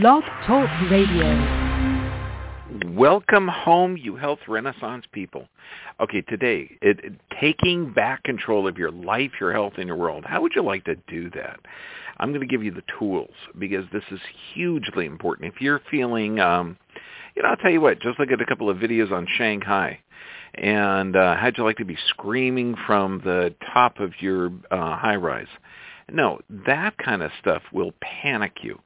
Blog Talk Radio. Welcome home, you health renaissance people. Okay, today, it, it, taking back control of your life, your health, and your world. How would you like to do that? I'm going to give you the tools because this is hugely important. If you're feeling, um, you know, I'll tell you what, just look at a couple of videos on Shanghai. And uh, how'd you like to be screaming from the top of your uh, high-rise? No, that kind of stuff will panic you.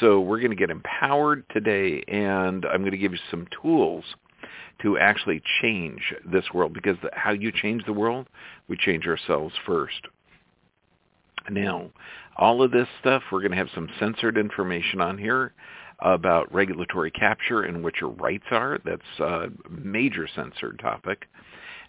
So we're going to get empowered today, and I'm going to give you some tools to actually change this world because the, how you change the world, we change ourselves first. Now, all of this stuff, we're going to have some censored information on here about regulatory capture and what your rights are. That's a major censored topic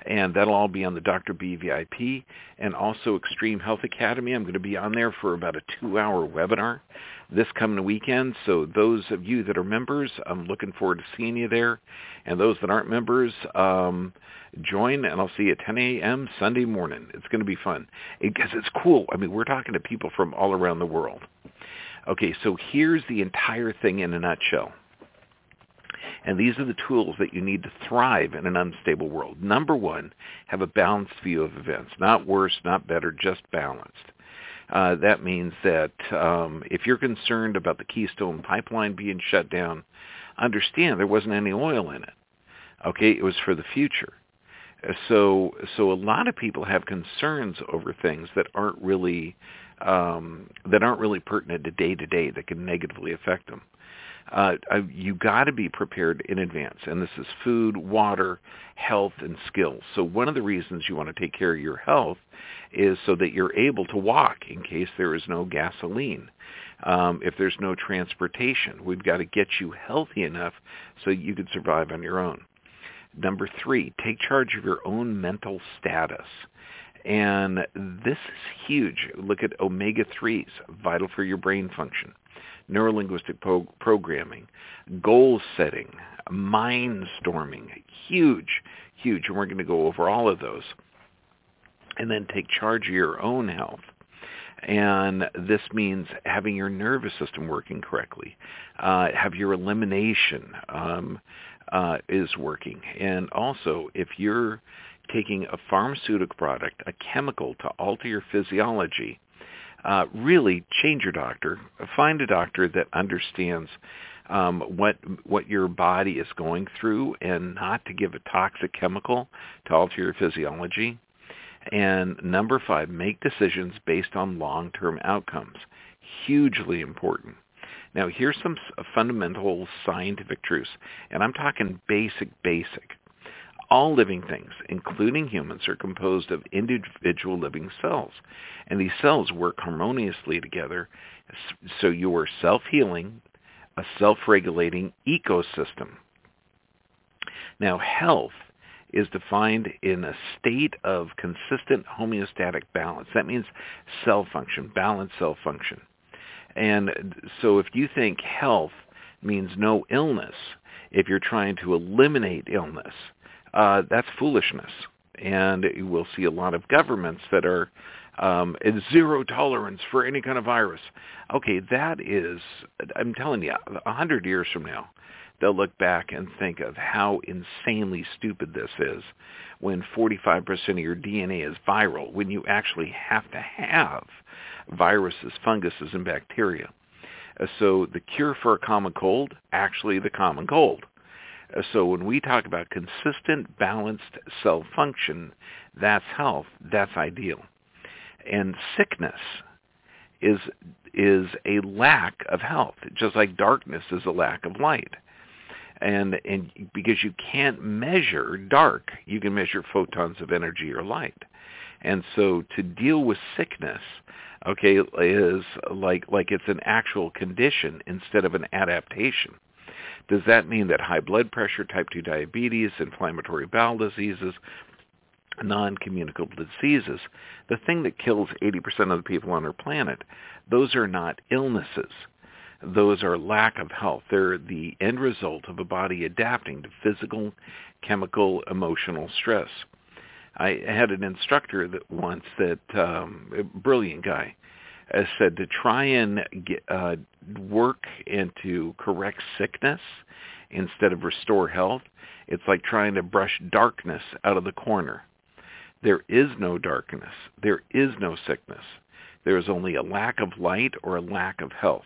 and that'll all be on the Dr. B VIP and also Extreme Health Academy. I'm going to be on there for about a two-hour webinar this coming weekend. So those of you that are members, I'm looking forward to seeing you there. And those that aren't members, um, join and I'll see you at 10 a.m. Sunday morning. It's going to be fun because it's cool. I mean, we're talking to people from all around the world. Okay, so here's the entire thing in a nutshell. And these are the tools that you need to thrive in an unstable world. Number one, have a balanced view of events. Not worse, not better, just balanced. Uh, that means that um, if you're concerned about the Keystone Pipeline being shut down, understand there wasn't any oil in it. Okay, it was for the future. Uh, so, so a lot of people have concerns over things that aren't really um, that aren't really pertinent to day to day that can negatively affect them uh, you got to be prepared in advance. And this is food, water, health, and skills. So one of the reasons you want to take care of your health is so that you're able to walk in case there is no gasoline. Um, if there's no transportation, we've got to get you healthy enough so you can survive on your own. Number three, take charge of your own mental status. And this is huge. Look at omega-3s, vital for your brain function neurolinguistic pro- programming, goal setting, mind storming, huge, huge. And we're going to go over all of those. And then take charge of your own health. And this means having your nervous system working correctly, uh, have your elimination um, uh, is working. And also, if you're taking a pharmaceutical product, a chemical to alter your physiology, uh, really change your doctor. Find a doctor that understands um, what what your body is going through, and not to give a toxic chemical to alter your physiology. And number five, make decisions based on long-term outcomes. Hugely important. Now, here's some fundamental scientific truths, and I'm talking basic, basic. All living things, including humans, are composed of individual living cells. And these cells work harmoniously together. So you are self-healing, a self-regulating ecosystem. Now, health is defined in a state of consistent homeostatic balance. That means cell function, balanced cell function. And so if you think health means no illness, if you're trying to eliminate illness, uh, that's foolishness. And we'll see a lot of governments that are um, zero tolerance for any kind of virus. Okay, that is, I'm telling you, a hundred years from now, they'll look back and think of how insanely stupid this is when 45% of your DNA is viral, when you actually have to have viruses, funguses, and bacteria. So the cure for a common cold, actually the common cold. So when we talk about consistent, balanced cell function, that's health. That's ideal. And sickness is is a lack of health, just like darkness is a lack of light. And and because you can't measure dark, you can measure photons of energy or light. And so to deal with sickness, okay, is like like it's an actual condition instead of an adaptation. Does that mean that high blood pressure, type 2 diabetes, inflammatory bowel diseases, non-communicable diseases, the thing that kills 80% of the people on our planet, those are not illnesses. Those are lack of health. They're the end result of a body adapting to physical, chemical, emotional stress. I had an instructor that once that um, a brilliant guy as said to try and get, uh, work and to correct sickness instead of restore health, it's like trying to brush darkness out of the corner. There is no darkness. There is no sickness. There is only a lack of light or a lack of health.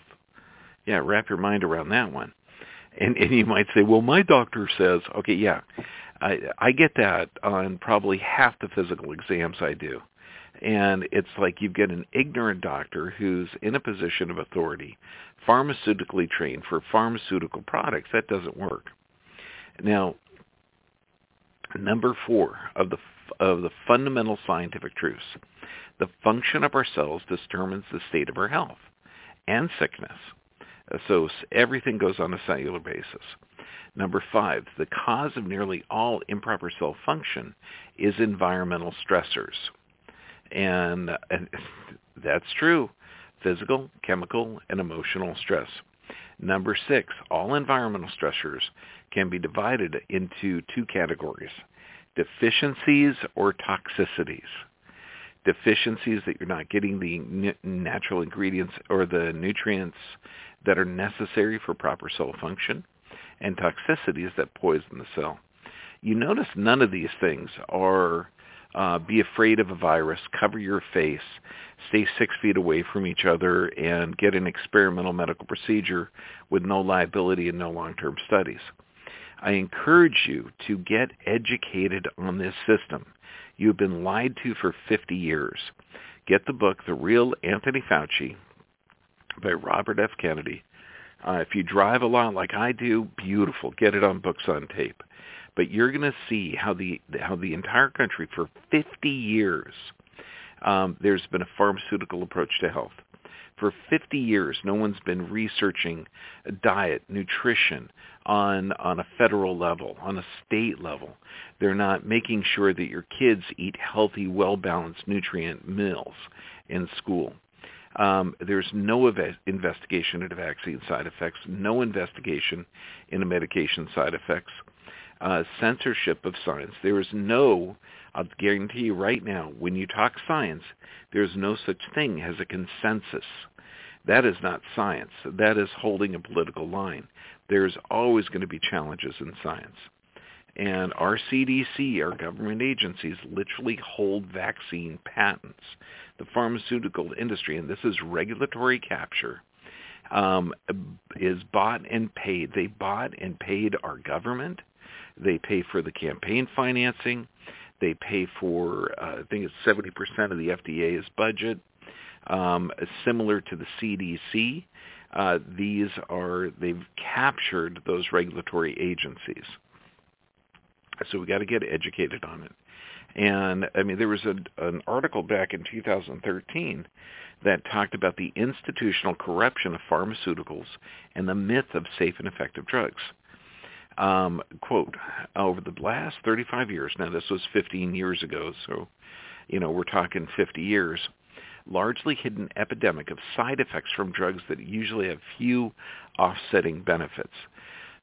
Yeah, wrap your mind around that one. And and you might say, well, my doctor says, okay, yeah, I I get that on probably half the physical exams I do. And it's like you get an ignorant doctor who's in a position of authority, pharmaceutically trained for pharmaceutical products. That doesn't work. Now, number four of the of the fundamental scientific truths, the function of our cells determines the state of our health and sickness. So everything goes on a cellular basis. Number five, the cause of nearly all improper cell function is environmental stressors. And, and that's true. Physical, chemical, and emotional stress. Number six, all environmental stressors can be divided into two categories, deficiencies or toxicities. Deficiencies that you're not getting the natural ingredients or the nutrients that are necessary for proper cell function, and toxicities that poison the cell. You notice none of these things are uh, be afraid of a virus, cover your face, stay six feet away from each other, and get an experimental medical procedure with no liability and no long-term studies. I encourage you to get educated on this system. You've been lied to for 50 years. Get the book, The Real Anthony Fauci, by Robert F. Kennedy. Uh, if you drive a lot like I do, beautiful. Get it on books on tape. But you're going to see how the how the entire country for 50 years um, there's been a pharmaceutical approach to health. For 50 years, no one's been researching diet, nutrition on on a federal level, on a state level. They're not making sure that your kids eat healthy, well-balanced nutrient meals in school. Um, there's no ev- investigation into vaccine side effects, no investigation into medication side effects, uh, censorship of science. There is no, I'll guarantee you right now, when you talk science, there's no such thing as a consensus. That is not science. That is holding a political line. There's always going to be challenges in science. And our CDC, our government agencies, literally hold vaccine patents. The pharmaceutical industry, and this is regulatory capture, um, is bought and paid. They bought and paid our government. They pay for the campaign financing. They pay for, uh, I think it's 70% of the FDA's budget. Um, similar to the CDC, uh, these are, they've captured those regulatory agencies. So we got to get educated on it. And I mean, there was a, an article back in 2013 that talked about the institutional corruption of pharmaceuticals and the myth of safe and effective drugs. Um, quote, over the last 35 years, now this was 15 years ago, so, you know, we're talking 50 years, largely hidden epidemic of side effects from drugs that usually have few offsetting benefits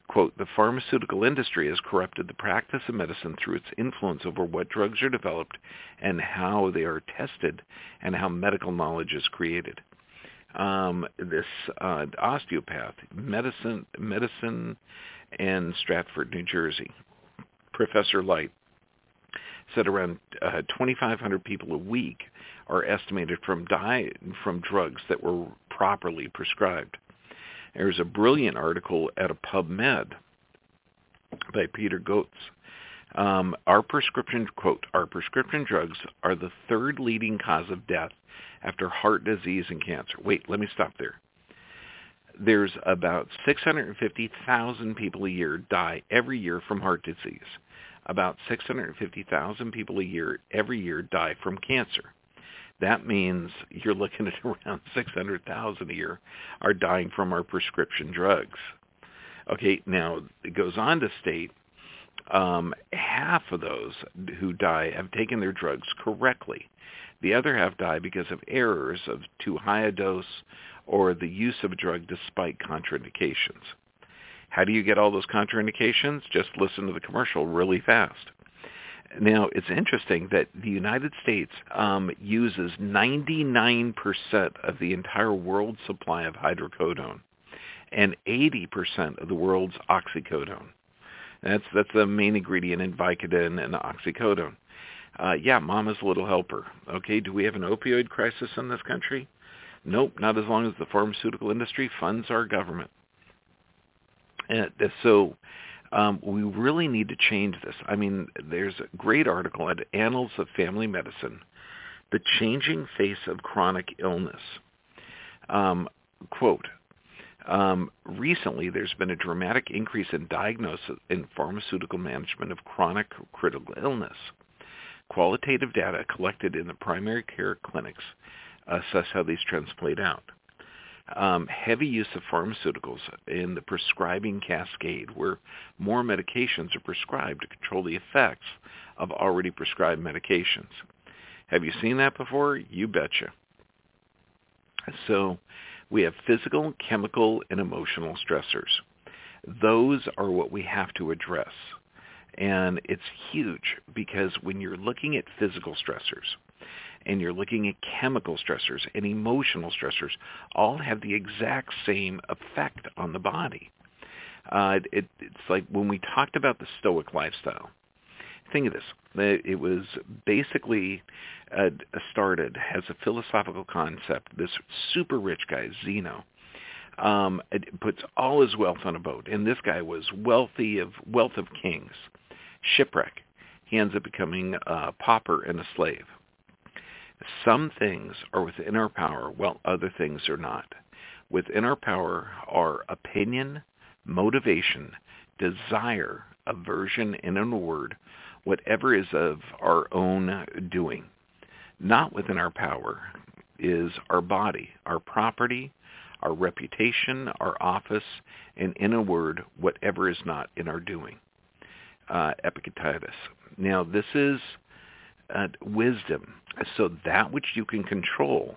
quote, the pharmaceutical industry has corrupted the practice of medicine through its influence over what drugs are developed and how they are tested and how medical knowledge is created. Um, this uh, osteopath, medicine, medicine in Stratford, New Jersey, Professor Light, said around uh, 2,500 people a week are estimated from die from drugs that were properly prescribed. There's a brilliant article at a PubMed by Peter Gøtzsche. Um, our prescription quote, our prescription drugs are the third leading cause of death after heart disease and cancer. Wait, let me stop there. There's about 650,000 people a year die every year from heart disease. About 650,000 people a year every year die from cancer that means you're looking at around 600,000 a year are dying from our prescription drugs. Okay, now it goes on to state um, half of those who die have taken their drugs correctly. The other half die because of errors of too high a dose or the use of a drug despite contraindications. How do you get all those contraindications? Just listen to the commercial really fast. Now, it's interesting that the United States um, uses 99% of the entire world supply of hydrocodone and 80% of the world's oxycodone. That's that's the main ingredient in Vicodin and oxycodone. Uh, yeah, mama's little helper. Okay, do we have an opioid crisis in this country? Nope, not as long as the pharmaceutical industry funds our government. And so um, we really need to change this. I mean, there's a great article at Annals of Family Medicine, The Changing Face of Chronic Illness. Um, quote, um, recently, there's been a dramatic increase in diagnosis in pharmaceutical management of chronic critical illness. Qualitative data collected in the primary care clinics assess how these trends played out um, heavy use of pharmaceuticals in the prescribing cascade where more medications are prescribed to control the effects of already prescribed medications. Have you seen that before? You betcha. So we have physical, chemical, and emotional stressors. Those are what we have to address. And it's huge because when you're looking at physical stressors, and you're looking at chemical stressors and emotional stressors, all have the exact same effect on the body. Uh, it, it's like when we talked about the Stoic lifestyle. Think of this. It was basically uh, started as a philosophical concept. This super rich guy, Zeno, um, puts all his wealth on a boat, and this guy was wealthy of wealth of kings. Shipwreck. He ends up becoming a pauper and a slave. Some things are within our power, while other things are not. Within our power are opinion, motivation, desire, aversion, and in a word, whatever is of our own doing. Not within our power is our body, our property, our reputation, our office, and in a word, whatever is not in our doing. Uh, Epictetus. Now, this is uh, wisdom. So that which you can control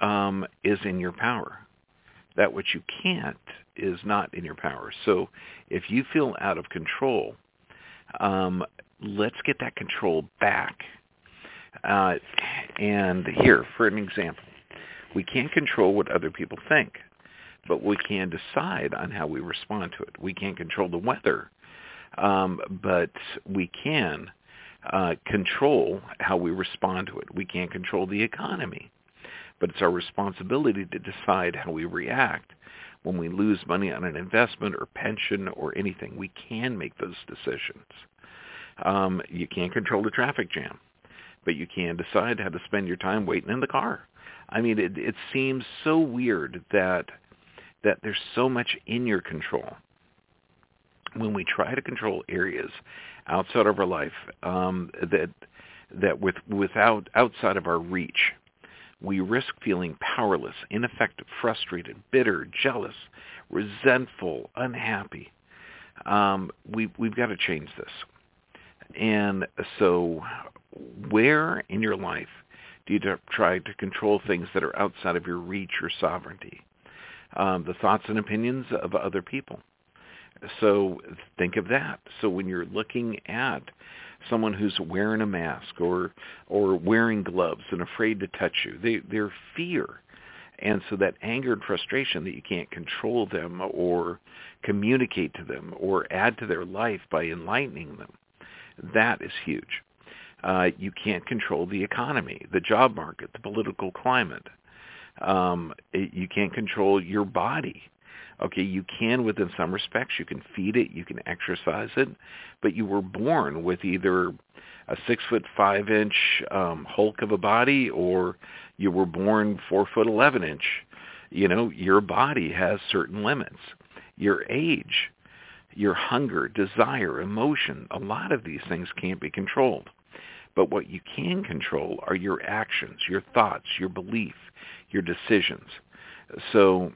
um, is in your power. That which you can't is not in your power. So if you feel out of control, um, let's get that control back. Uh, and here, for an example, we can't control what other people think, but we can decide on how we respond to it. We can't control the weather, um, but we can uh, control how we respond to it. We can't control the economy, but it's our responsibility to decide how we react when we lose money on an investment or pension or anything. We can make those decisions. Um, you can't control the traffic jam, but you can decide how to spend your time waiting in the car. I mean, it, it seems so weird that that there's so much in your control when we try to control areas outside of our life um, that that with without outside of our reach, we risk feeling powerless, ineffective, frustrated, bitter, jealous, resentful, unhappy. Um, we we've got to change this. And so, where in your life do you try to control things that are outside of your reach or sovereignty? Um, the thoughts and opinions of other people. So think of that. So when you're looking at someone who's wearing a mask or or wearing gloves and afraid to touch you, they their fear. And so that anger and frustration that you can't control them or communicate to them or add to their life by enlightening them, that is huge. Uh, you can't control the economy, the job market, the political climate. Um, it, you can't control your body Okay, you can within some respects. You can feed it, you can exercise it, but you were born with either a six foot five inch um, hulk of a body, or you were born four foot eleven inch. You know, your body has certain limits. Your age, your hunger, desire, emotion, a lot of these things can't be controlled. But what you can control are your actions, your thoughts, your belief, your decisions. So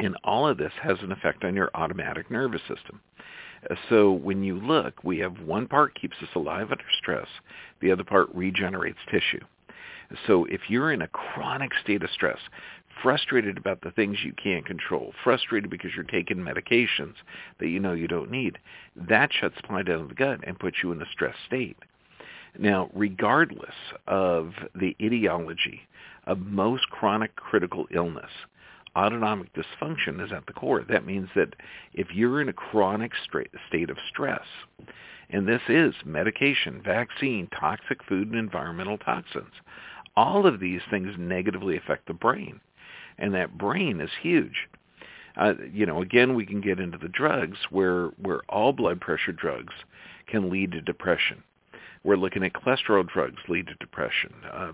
and all of this has an effect on your automatic nervous system. So when you look, we have one part keeps us alive under stress. The other part regenerates tissue. So if you're in a chronic state of stress, frustrated about the things you can't control, frustrated because you're taking medications that you know you don't need. That shuts supply down the gut and puts you in a stress state. Now, regardless of the etiology of most chronic critical illness, autonomic dysfunction is at the core. That means that if you're in a chronic state of stress, and this is medication, vaccine, toxic food, and environmental toxins, all of these things negatively affect the brain. And that brain is huge. Uh, you know, again, we can get into the drugs where, where all blood pressure drugs can lead to depression. We're looking at cholesterol drugs lead to depression. Uh,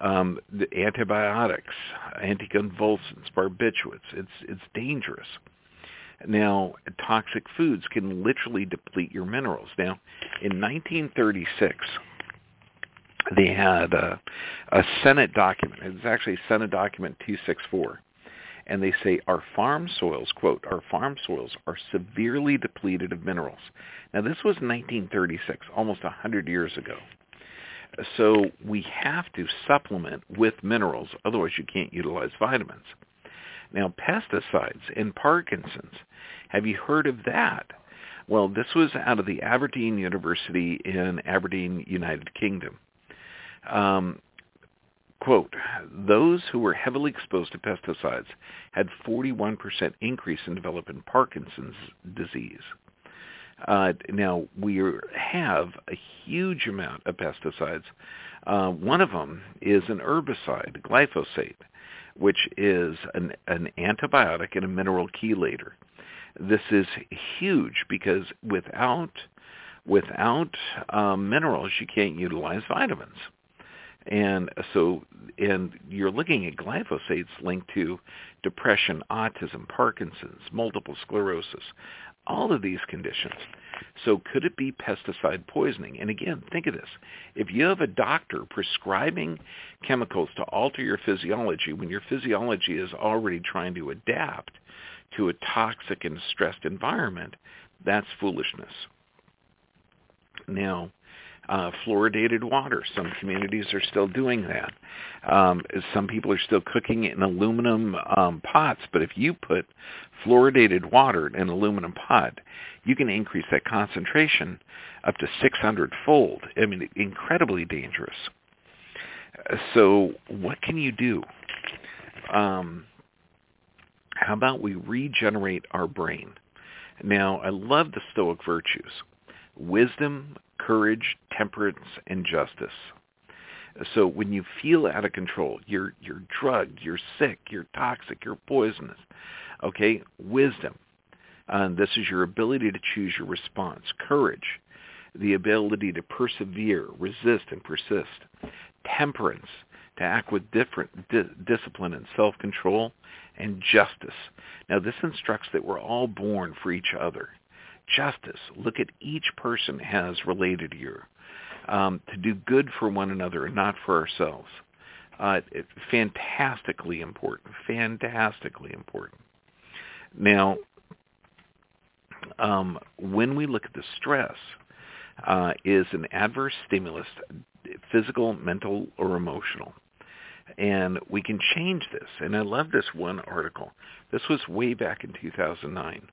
um, the antibiotics, anticonvulsants, barbiturates. It's it's dangerous. Now, toxic foods can literally deplete your minerals. Now, in 1936, they had uh, a, a Senate document. It's actually Senate document 264. And they say our farm soils, quote, our farm soils are severely depleted of minerals. Now, this was 1936, almost 100 years ago. So we have to supplement with minerals, otherwise you can't utilize vitamins. Now, pesticides and Parkinson's, have you heard of that? Well, this was out of the Aberdeen University in Aberdeen, United Kingdom. Um, quote, those who were heavily exposed to pesticides had 41% increase in developing Parkinson's disease. Uh, now, we have a huge amount of pesticides. Uh, one of them is an herbicide, glyphosate, which is an, an antibiotic and a mineral chelator. This is huge because without without um, minerals, you can't utilize vitamins. And so, and you're looking at glyphosates linked to depression, autism, Parkinson's, multiple sclerosis, all of these conditions. So could it be pesticide poisoning? And again, think of this. If you have a doctor prescribing chemicals to alter your physiology when your physiology is already trying to adapt to a toxic and stressed environment, that's foolishness. Now, uh, fluoridated water. Some communities are still doing that. Um, some people are still cooking it in aluminum um, pots, but if you put fluoridated water in an aluminum pot, you can increase that concentration up to 600 fold. I mean, incredibly dangerous. So what can you do? Um, how about we regenerate our brain? Now, I love the Stoic virtues. Wisdom, courage, temperance, and justice. So when you feel out of control, you're you're drugged, you're sick, you're toxic, you're poisonous. Okay, wisdom. Uh, this is your ability to choose your response. Courage, the ability to persevere, resist, and persist. Temperance, to act with different di- discipline and self-control. And justice. Now this instructs that we're all born for each other justice. Look at each person has related you. Um, to do good for one another and not for ourselves. Uh, it, fantastically important. Fantastically important. Now, um, when we look at the stress, uh, is an adverse stimulus, physical, mental, or emotional. And we can change this. And I love this one article. This was way back in 2009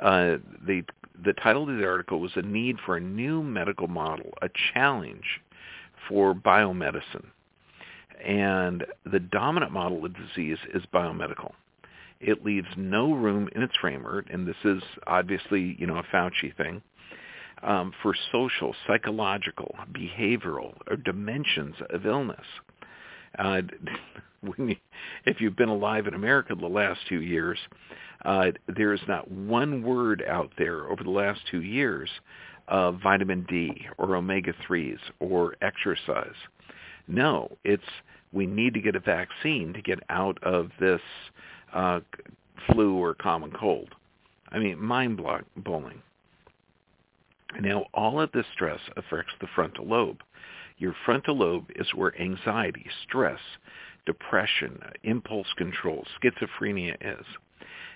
uh, the the title of the article was a need for a new medical model, a challenge for biomedicine. And the dominant model of disease is biomedical. It leaves no room in its framework, and this is obviously, you know, a Fauci thing, um, for social, psychological, behavioral, or dimensions of illness. Uh, when you, if you've been alive in America the last two years, uh, there is not one word out there over the last two years of vitamin D or omega-3s or exercise. No, it's we need to get a vaccine to get out of this uh, flu or common cold. I mean, mind-blowing. Now, all of this stress affects the frontal lobe. Your frontal lobe is where anxiety, stress, depression, impulse control, schizophrenia is.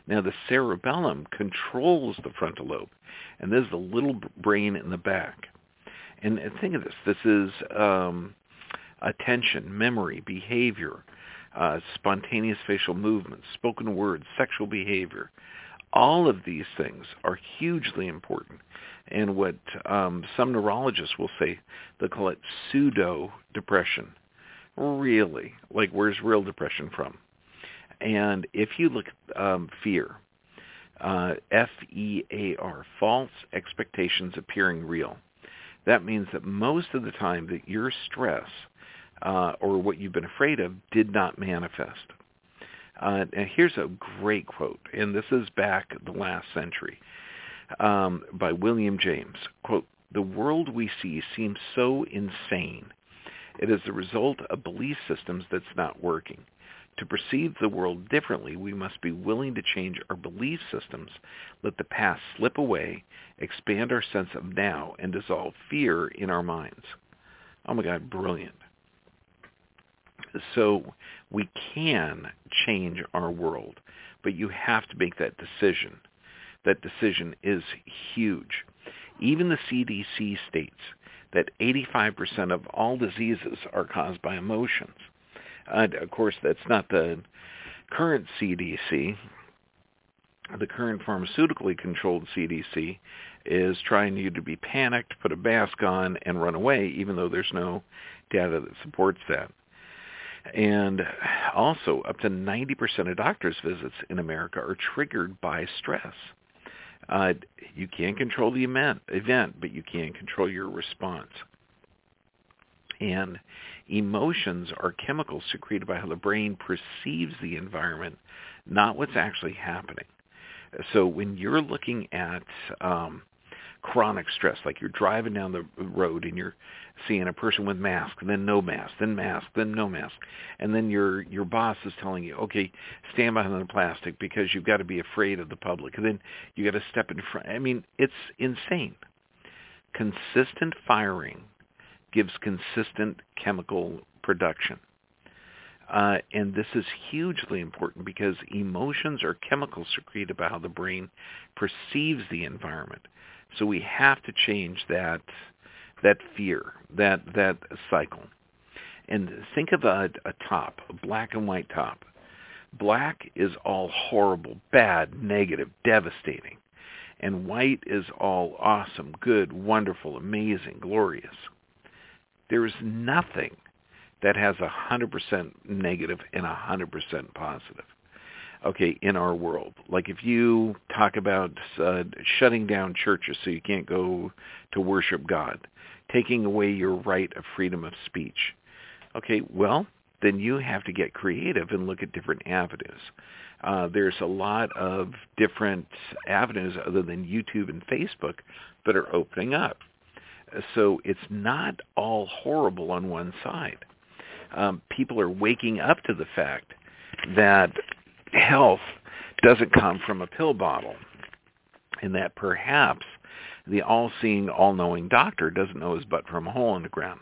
Now the cerebellum controls the frontal lobe, and this is the little brain in the back. And, think of this: this is um, attention, memory, behavior, uh, spontaneous facial movements, spoken words, sexual behavior. All of these things are hugely important. And what um, some neurologists will say, they call it pseudo-depression. Really? Like where's real depression from? And if you look at um, fear, uh, F-E-A-R, false expectations appearing real. That means that most of the time that your stress uh, or what you've been afraid of did not manifest. Uh, and here's a great quote, and this is back the last century um, by William James. Quote, the world we see seems so insane. It is the result of belief systems that's not working. To perceive the world differently, we must be willing to change our belief systems, let the past slip away, expand our sense of now, and dissolve fear in our minds. Oh my God, brilliant. So we can change our world, but you have to make that decision. That decision is huge. Even the CDC states that 85% of all diseases are caused by emotions. Of course, that's not the current CDC. The current pharmaceutically controlled CDC is trying you to be panicked, put a mask on, and run away, even though there's no data that supports that. And also, up to 90% of doctor's visits in America are triggered by stress. Uh, you can't control the event, event, but you can control your response. And emotions are chemicals secreted by how the brain perceives the environment, not what's actually happening. So when you're looking at um, chronic stress, like you're driving down the road and you're seeing a person with mask, then no mask, then mask, then no mask, and then your your boss is telling you, okay, stand behind the plastic because you've got to be afraid of the public, and then you got to step in front. I mean, it's insane. Consistent firing gives consistent chemical production. Uh, and this is hugely important because emotions are chemicals secreted by how the brain perceives the environment. So we have to change that that fear, that that cycle. And think of a, a top, a black and white top. Black is all horrible, bad, negative, devastating. And white is all awesome, good, wonderful, amazing, glorious. There is nothing that has a 100% negative and a 100% positive okay, in our world. Like if you talk about uh, shutting down churches so you can't go to worship God, taking away your right of freedom of speech. Okay, well, then you have to get creative and look at different avenues. Uh, there's a lot of different avenues other than YouTube and Facebook that are opening up. So it's not all horrible on one side. Um, people are waking up to the fact that health doesn't come from a pill bottle and that perhaps the all-seeing, all-knowing doctor doesn't know his butt from a hole in the ground.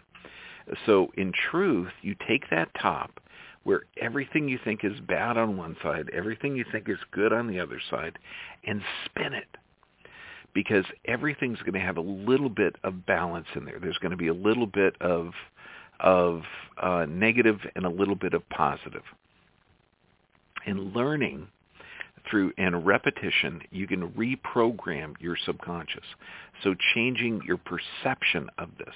So in truth, you take that top where everything you think is bad on one side, everything you think is good on the other side, and spin it. Because everything's going to have a little bit of balance in there. There's going to be a little bit of of uh, negative and a little bit of positive and learning through and repetition, you can reprogram your subconscious. So changing your perception of this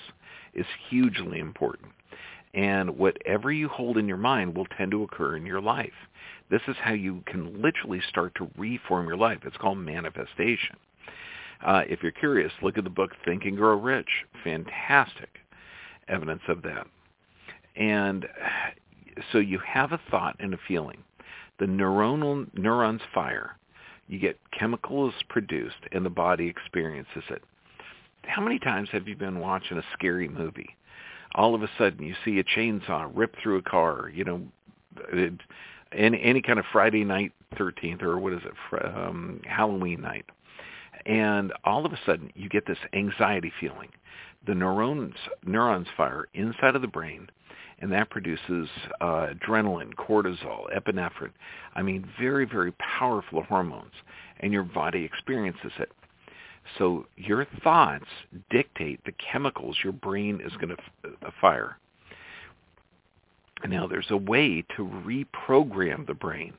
is hugely important. And whatever you hold in your mind will tend to occur in your life. This is how you can literally start to reform your life. It's called manifestation. Uh, if you're curious, look at the book Think and Grow Rich. Fantastic evidence of that. And so you have a thought and a feeling the neuronal neurons fire. You get chemicals produced and the body experiences it. How many times have you been watching a scary movie? All of a sudden you see a chainsaw rip through a car, you know, it, any, any kind of Friday night 13th or what is it, um, Halloween night. And all of a sudden you get this anxiety feeling. The neurons, neurons fire inside of the brain and that produces uh, adrenaline, cortisol, epinephrine. I mean, very, very powerful hormones, and your body experiences it. So your thoughts dictate the chemicals your brain is going to f- uh, fire. Now, there's a way to reprogram the brain,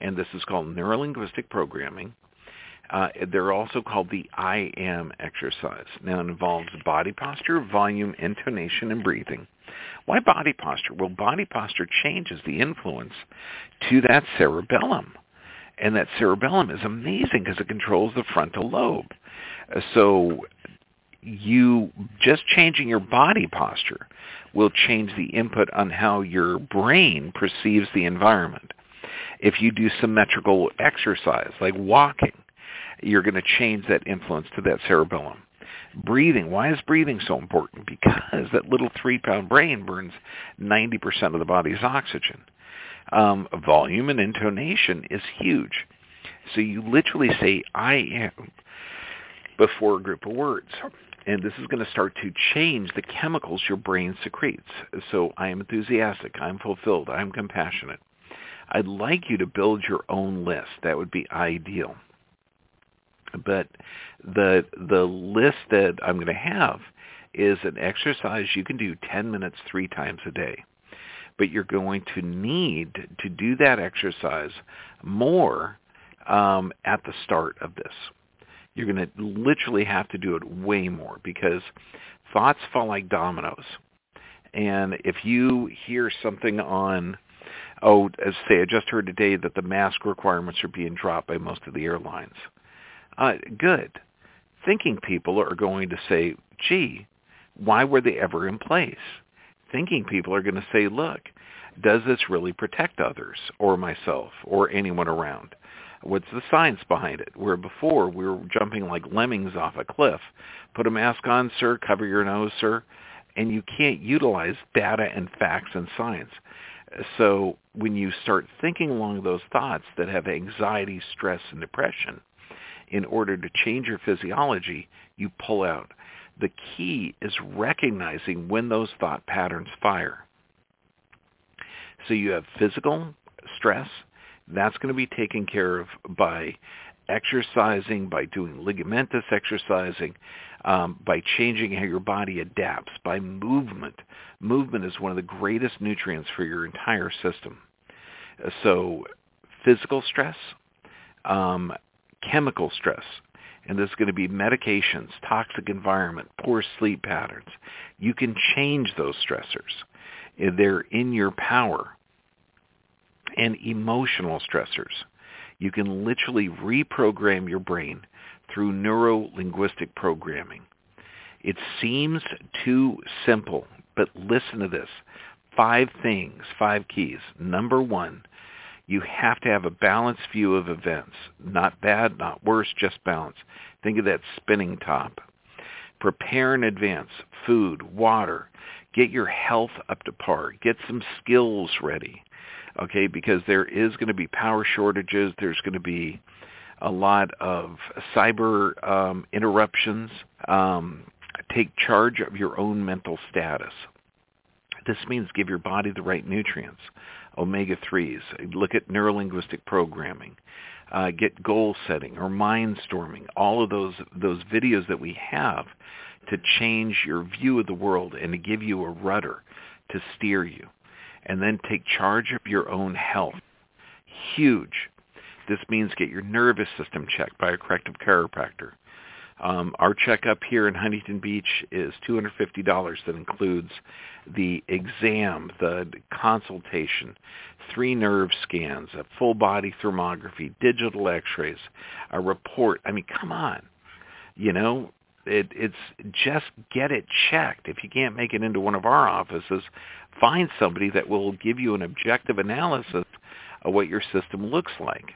and this is called neurolinguistic programming. Uh, they're also called the I am exercise. Now, it involves body posture, volume, intonation, and breathing. Why body posture? Well, body posture changes the influence to that cerebellum. And that cerebellum is amazing because it controls the frontal lobe. Uh, so you just changing your body posture will change the input on how your brain perceives the environment. If you do symmetrical exercise like walking, you're going to change that influence to that cerebellum. Breathing. Why is breathing so important? Because that little three-pound brain burns 90% of the body's oxygen. Um, volume and intonation is huge. So you literally say, I am, before a group of words. And this is going to start to change the chemicals your brain secretes. So I am enthusiastic. I'm fulfilled. I'm compassionate. I'd like you to build your own list. That would be ideal. But the the list that I'm going to have is an exercise you can do 10 minutes three times a day. But you're going to need to do that exercise more um, at the start of this. You're going to literally have to do it way more because thoughts fall like dominoes. And if you hear something on, oh, as say, I just heard today that the mask requirements are being dropped by most of the airlines. Uh, good. Thinking people are going to say, gee, why were they ever in place? Thinking people are going to say, look, does this really protect others or myself or anyone around? What's the science behind it? Where before we were jumping like lemmings off a cliff. Put a mask on, sir. Cover your nose, sir. And you can't utilize data and facts and science. So when you start thinking along those thoughts that have anxiety, stress, and depression, in order to change your physiology, you pull out. The key is recognizing when those thought patterns fire. So you have physical stress. That's going to be taken care of by exercising, by doing ligamentous exercising, um, by changing how your body adapts, by movement. Movement is one of the greatest nutrients for your entire system. So physical stress, um, chemical stress, and there's going to be medications, toxic environment, poor sleep patterns. You can change those stressors. They're in your power. And emotional stressors. You can literally reprogram your brain through neuro-linguistic programming. It seems too simple, but listen to this. Five things, five keys. Number one, you have to have a balanced view of events. Not bad, not worse, just balance. Think of that spinning top. Prepare in advance. Food, water. Get your health up to par. Get some skills ready. Okay, because there is going to be power shortages. There's going to be a lot of cyber um, interruptions. Um, take charge of your own mental status. This means give your body the right nutrients omega-3s, look at neurolinguistic programming, uh, get goal setting or mind storming, all of those, those videos that we have to change your view of the world and to give you a rudder to steer you. And then take charge of your own health. Huge. This means get your nervous system checked by a corrective chiropractor. Um, our checkup here in Huntington Beach is $250 that includes the exam, the consultation, three nerve scans, a full body thermography, digital x-rays, a report. I mean, come on. You know, it, it's just get it checked. If you can't make it into one of our offices, find somebody that will give you an objective analysis of what your system looks like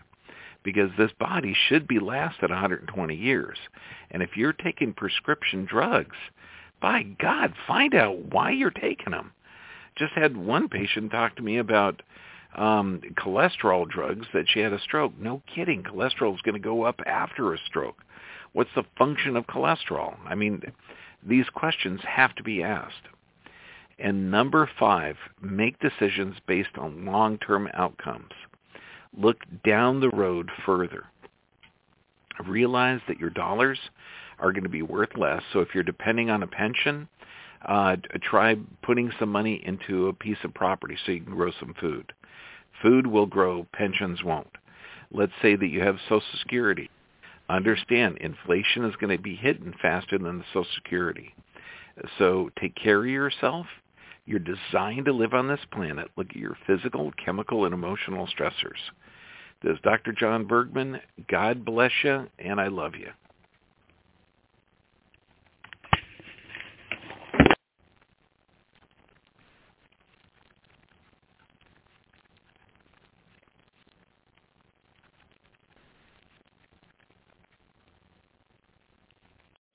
because this body should be lasted 120 years. And if you're taking prescription drugs, by God, find out why you're taking them. Just had one patient talk to me about um, cholesterol drugs that she had a stroke. No kidding. Cholesterol is going to go up after a stroke. What's the function of cholesterol? I mean, these questions have to be asked. And number five, make decisions based on long-term outcomes. Look down the road further. Realize that your dollars are going to be worth less. So if you're depending on a pension, Uh, try putting some money into a piece of property so you can grow some food. Food will grow, pensions won't. Let's say that you have Social Security. Understand, inflation is going to be hitting faster than the Social Security. So take care of yourself. You're designed to live on this planet. Look at your physical, chemical, and emotional stressors. This is Dr. John Bergman. God bless you, and I love you.